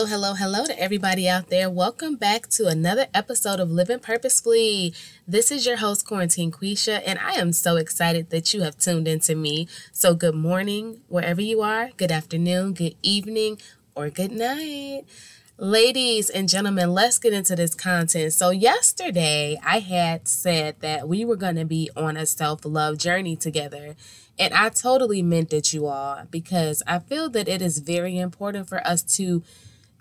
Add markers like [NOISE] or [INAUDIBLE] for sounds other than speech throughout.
Hello, hello, hello to everybody out there. Welcome back to another episode of Living Purposefully. This is your host, Quarantine Quisha, and I am so excited that you have tuned into me. So, good morning, wherever you are, good afternoon, good evening, or good night. Ladies and gentlemen, let's get into this content. So, yesterday I had said that we were going to be on a self love journey together. And I totally meant it, you all, because I feel that it is very important for us to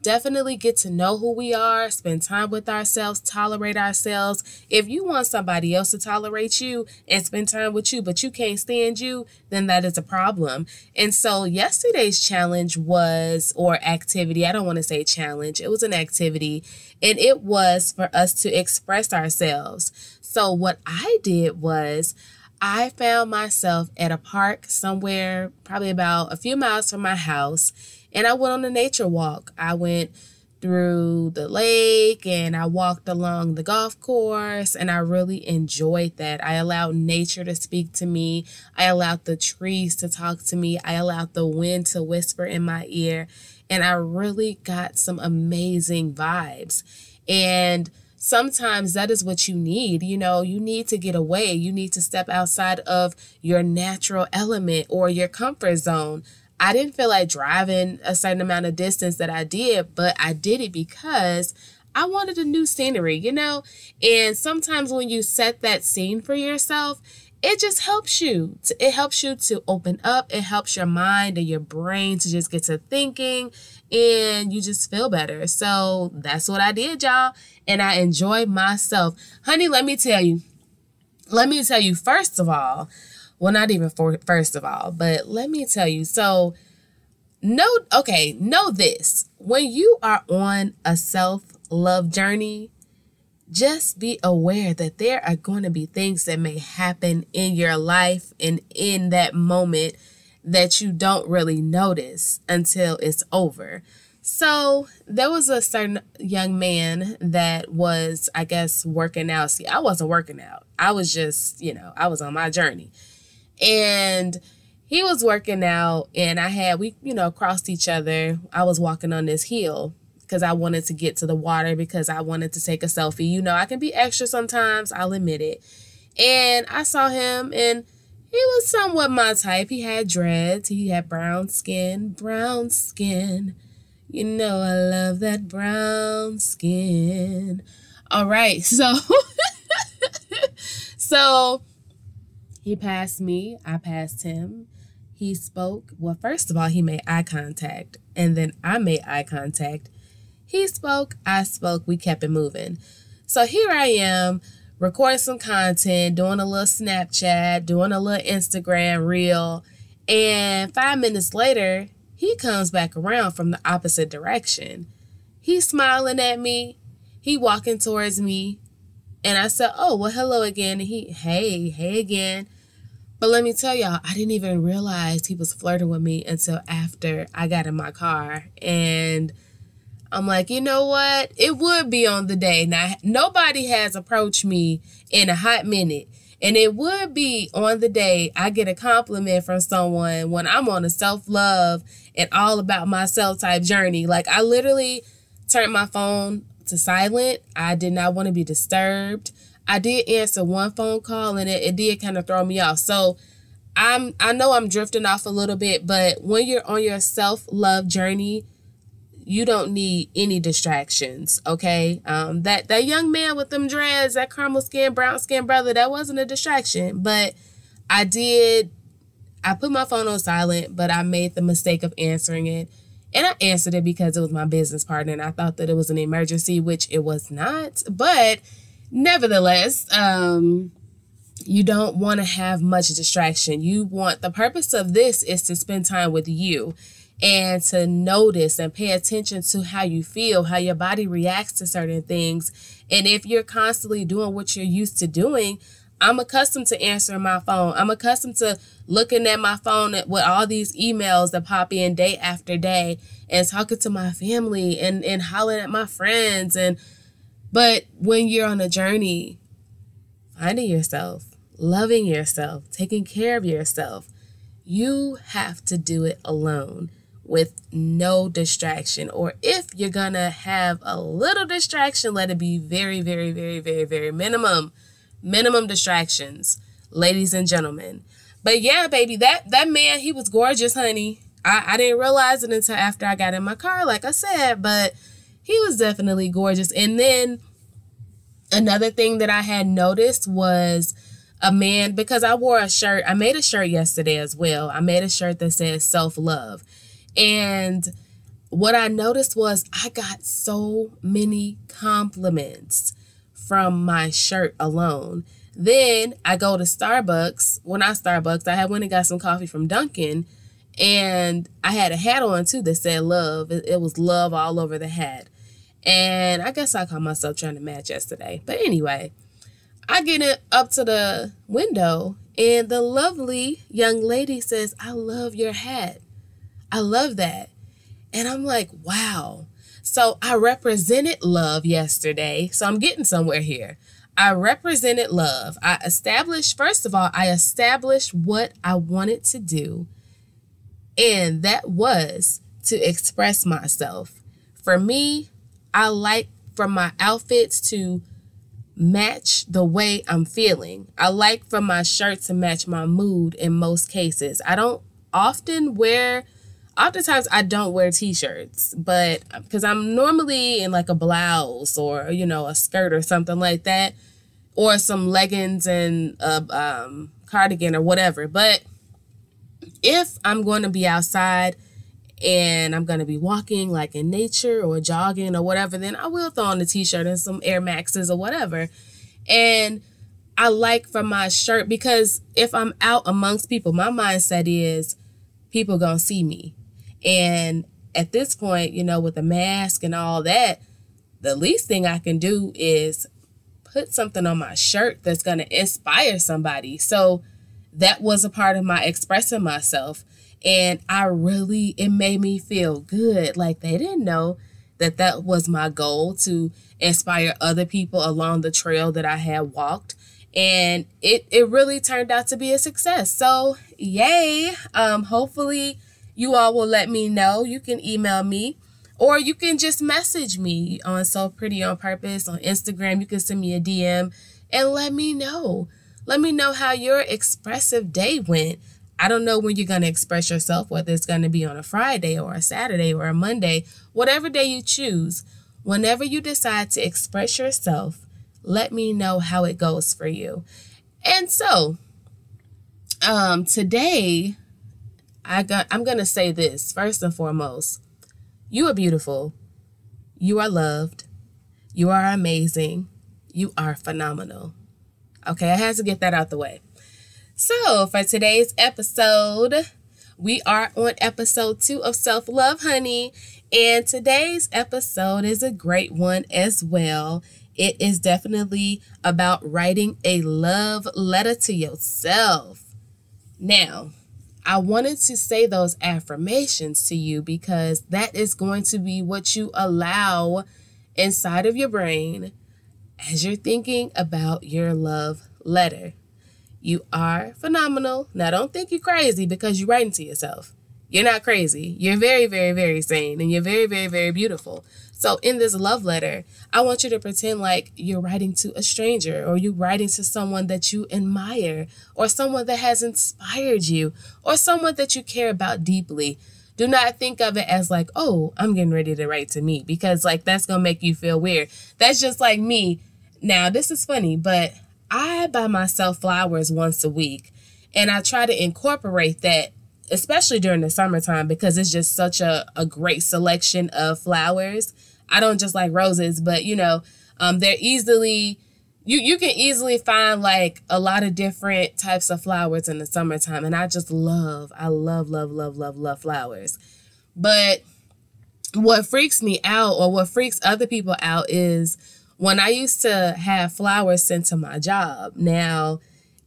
definitely get to know who we are, spend time with ourselves, tolerate ourselves. If you want somebody else to tolerate you and spend time with you, but you can't stand you, then that is a problem. And so yesterday's challenge was, or activity, I don't want to say challenge, it was an activity, and it was for us to express ourselves. So what I did was, I found myself at a park somewhere, probably about a few miles from my house and I went on a nature walk. I went through the lake and I walked along the golf course and I really enjoyed that. I allowed nature to speak to me. I allowed the trees to talk to me. I allowed the wind to whisper in my ear and I really got some amazing vibes. And sometimes that is what you need. You know, you need to get away. You need to step outside of your natural element or your comfort zone. I didn't feel like driving a certain amount of distance that I did, but I did it because I wanted a new scenery, you know? And sometimes when you set that scene for yourself, it just helps you. It helps you to open up. It helps your mind and your brain to just get to thinking and you just feel better. So that's what I did, y'all. And I enjoyed myself. Honey, let me tell you. Let me tell you, first of all, well, not even for first of all, but let me tell you. So, know okay, know this. When you are on a self-love journey, just be aware that there are going to be things that may happen in your life and in that moment that you don't really notice until it's over. So there was a certain young man that was, I guess, working out. See, I wasn't working out. I was just, you know, I was on my journey. And he was working out and I had we, you know, crossed each other. I was walking on this hill because I wanted to get to the water because I wanted to take a selfie. You know, I can be extra sometimes, I'll admit it. And I saw him and he was somewhat my type. He had dreads, he had brown skin, brown skin. You know, I love that brown skin. All right, [LAUGHS] so so he passed me, I passed him. He spoke. Well, first of all, he made eye contact, and then I made eye contact. He spoke, I spoke, we kept it moving. So here I am recording some content, doing a little Snapchat, doing a little Instagram reel, and five minutes later, he comes back around from the opposite direction. He's smiling at me, he walking towards me, and I said, Oh, well, hello again. And he, hey, hey again. But let me tell y'all, I didn't even realize he was flirting with me until after I got in my car. And I'm like, you know what? It would be on the day. Now, nobody has approached me in a hot minute. And it would be on the day I get a compliment from someone when I'm on a self love and all about myself type journey. Like, I literally turned my phone to silent. I did not want to be disturbed. I did answer one phone call and it, it did kind of throw me off. So I'm I know I'm drifting off a little bit, but when you're on your self-love journey, you don't need any distractions, okay? Um, that that young man with them dreads, that caramel skin, brown skin brother, that wasn't a distraction, but I did I put my phone on silent, but I made the mistake of answering it. And I answered it because it was my business partner and I thought that it was an emergency, which it was not. But nevertheless, um, you don't want to have much distraction. You want the purpose of this is to spend time with you and to notice and pay attention to how you feel, how your body reacts to certain things. And if you're constantly doing what you're used to doing, I'm accustomed to answering my phone. I'm accustomed to looking at my phone with all these emails that pop in day after day and talking to my family and, and hollering at my friends and but when you're on a journey, finding yourself, loving yourself, taking care of yourself, you have to do it alone. With no distraction. Or if you're gonna have a little distraction, let it be very, very, very, very, very minimum. Minimum distractions, ladies and gentlemen. But yeah, baby, that that man, he was gorgeous, honey. I, I didn't realize it until after I got in my car, like I said, but he was definitely gorgeous. And then another thing that I had noticed was a man because I wore a shirt. I made a shirt yesterday as well. I made a shirt that says self love. And what I noticed was I got so many compliments from my shirt alone. Then I go to Starbucks. When I Starbucks, I had went and got some coffee from Dunkin', and I had a hat on too that said love. It, it was love all over the hat. And I guess I caught myself trying to match yesterday. But anyway, I get it up to the window, and the lovely young lady says, I love your hat. I love that. And I'm like, wow. So I represented love yesterday. So I'm getting somewhere here. I represented love. I established, first of all, I established what I wanted to do. And that was to express myself. For me, I like for my outfits to match the way I'm feeling. I like for my shirt to match my mood in most cases. I don't often wear oftentimes I don't wear t-shirts, but because I'm normally in like a blouse or you know a skirt or something like that, or some leggings and a um, cardigan or whatever. But if I'm going to be outside and I'm going to be walking like in nature or jogging or whatever, then I will throw on a t-shirt and some Air Maxes or whatever. And I like for my shirt because if I'm out amongst people, my mindset is people to see me. And at this point, you know, with the mask and all that, the least thing I can do is put something on my shirt that's going to inspire somebody. So that was a part of my expressing myself. And I really, it made me feel good. Like they didn't know that that was my goal to inspire other people along the trail that I had walked. And it, it really turned out to be a success. So, yay. Um, hopefully, you all will let me know. You can email me or you can just message me on So Pretty on Purpose on Instagram. You can send me a DM and let me know. Let me know how your expressive day went. I don't know when you're going to express yourself, whether it's going to be on a Friday or a Saturday or a Monday, whatever day you choose. Whenever you decide to express yourself, let me know how it goes for you. And so, um, today, I got, I'm going to say this first and foremost. You are beautiful. You are loved. You are amazing. You are phenomenal. Okay, I had to get that out the way. So, for today's episode, we are on episode two of Self Love Honey. And today's episode is a great one as well. It is definitely about writing a love letter to yourself. Now, I wanted to say those affirmations to you because that is going to be what you allow inside of your brain as you're thinking about your love letter. You are phenomenal. Now, don't think you're crazy because you're writing to yourself. You're not crazy. You're very, very, very sane and you're very, very, very beautiful. So, in this love letter, I want you to pretend like you're writing to a stranger or you're writing to someone that you admire or someone that has inspired you or someone that you care about deeply. Do not think of it as like, oh, I'm getting ready to write to me because, like, that's going to make you feel weird. That's just like me. Now, this is funny, but I buy myself flowers once a week and I try to incorporate that especially during the summertime because it's just such a, a great selection of flowers. I don't just like roses, but you know, um, they're easily you you can easily find like a lot of different types of flowers in the summertime, and I just love, I love, love, love, love, love flowers. But what freaks me out, or what freaks other people out, is when I used to have flowers sent to my job. Now,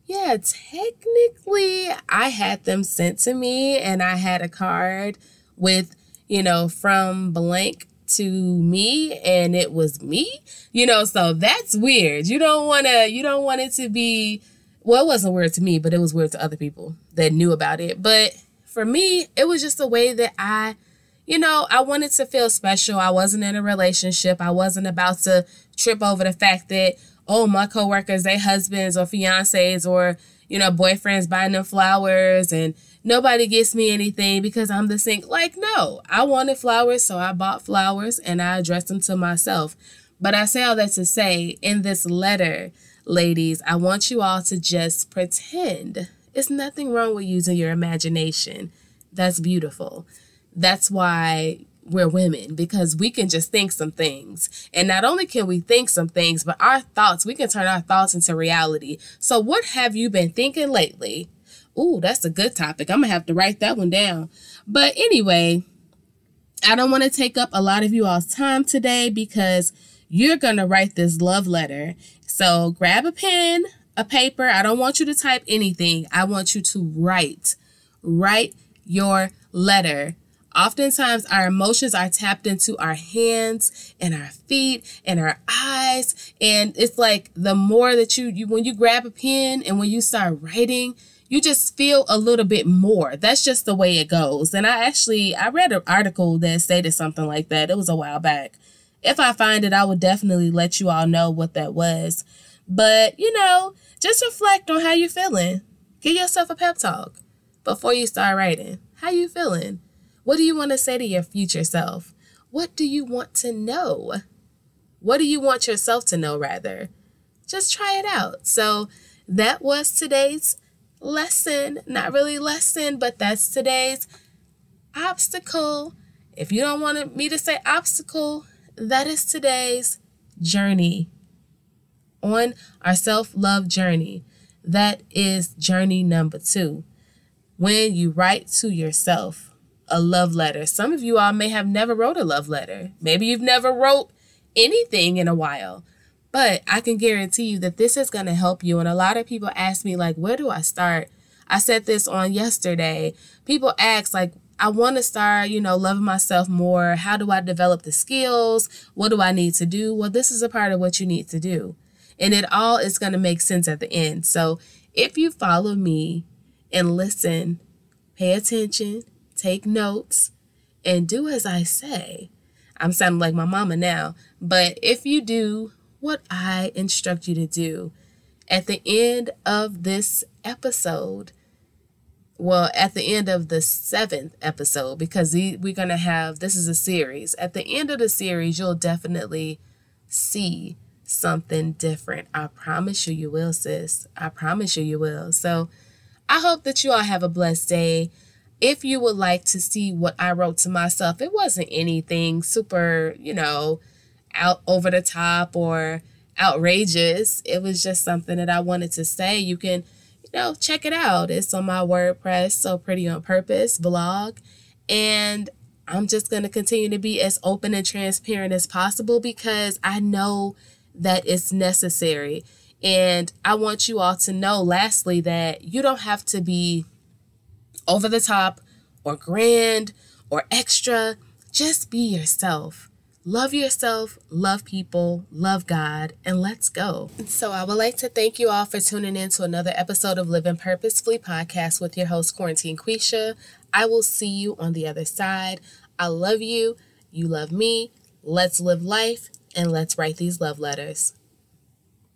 yeah, technically, I had them sent to me and I had a card with, you know, from blank to me and it was me, you know, so that's weird. You don't want to, you don't want it to be, well, it wasn't weird to me, but it was weird to other people that knew about it. But for me, it was just a way that I you know, I wanted to feel special. I wasn't in a relationship. I wasn't about to trip over the fact that, oh, my coworkers, they husbands or fiancés or, you know, boyfriends buying them flowers and nobody gets me anything because I'm the sink. Like, no, I wanted flowers, so I bought flowers and I addressed them to myself. But I say all that to say, in this letter, ladies, I want you all to just pretend. It's nothing wrong with using your imagination. That's beautiful. That's why we're women because we can just think some things. And not only can we think some things, but our thoughts, we can turn our thoughts into reality. So, what have you been thinking lately? Ooh, that's a good topic. I'm going to have to write that one down. But anyway, I don't want to take up a lot of you all's time today because you're going to write this love letter. So, grab a pen, a paper. I don't want you to type anything. I want you to write. Write your letter Oftentimes, our emotions are tapped into our hands and our feet and our eyes. And it's like the more that you, you when you grab a pen and when you start writing, you just feel a little bit more. That's just the way it goes. And I actually, I read an article that stated something like that. It was a while back. If I find it, I will definitely let you all know what that was. But, you know, just reflect on how you're feeling. Give yourself a pep talk before you start writing. How you feeling? What do you want to say to your future self? What do you want to know? What do you want yourself to know, rather? Just try it out. So, that was today's lesson. Not really lesson, but that's today's obstacle. If you don't want me to say obstacle, that is today's journey on our self love journey. That is journey number two. When you write to yourself, a love letter. Some of you all may have never wrote a love letter. Maybe you've never wrote anything in a while. But I can guarantee you that this is going to help you. And a lot of people ask me, like, where do I start? I said this on yesterday. People ask, like, I want to start, you know, loving myself more. How do I develop the skills? What do I need to do? Well, this is a part of what you need to do. And it all is going to make sense at the end. So if you follow me and listen, pay attention, take notes, and do as I say. I'm sounding like my mama now, but if you do what I instruct you to do, at the end of this episode, well, at the end of the seventh episode, because we're going to have this is a series. At the end of the series, you'll definitely see something different. I promise you, you will, sis. I promise you, you will. So I hope that you all have a blessed day if you would like to see what I wrote to myself, it wasn't anything super, you know, out over the top or outrageous. It was just something that I wanted to say. You can, you know, check it out. It's on my WordPress, So Pretty on Purpose blog. And I'm just going to continue to be as open and transparent as possible because I know that it's necessary. And I want you all to know, lastly, that you don't have to be over the top or grand or extra. Just be yourself. Love yourself, love people, love God, and let's go. So, I would like to thank you all for tuning in to another episode of Living Purposefully podcast with your host, Quarantine Quisha. I will see you on the other side. I love you. You love me. Let's live life and let's write these love letters.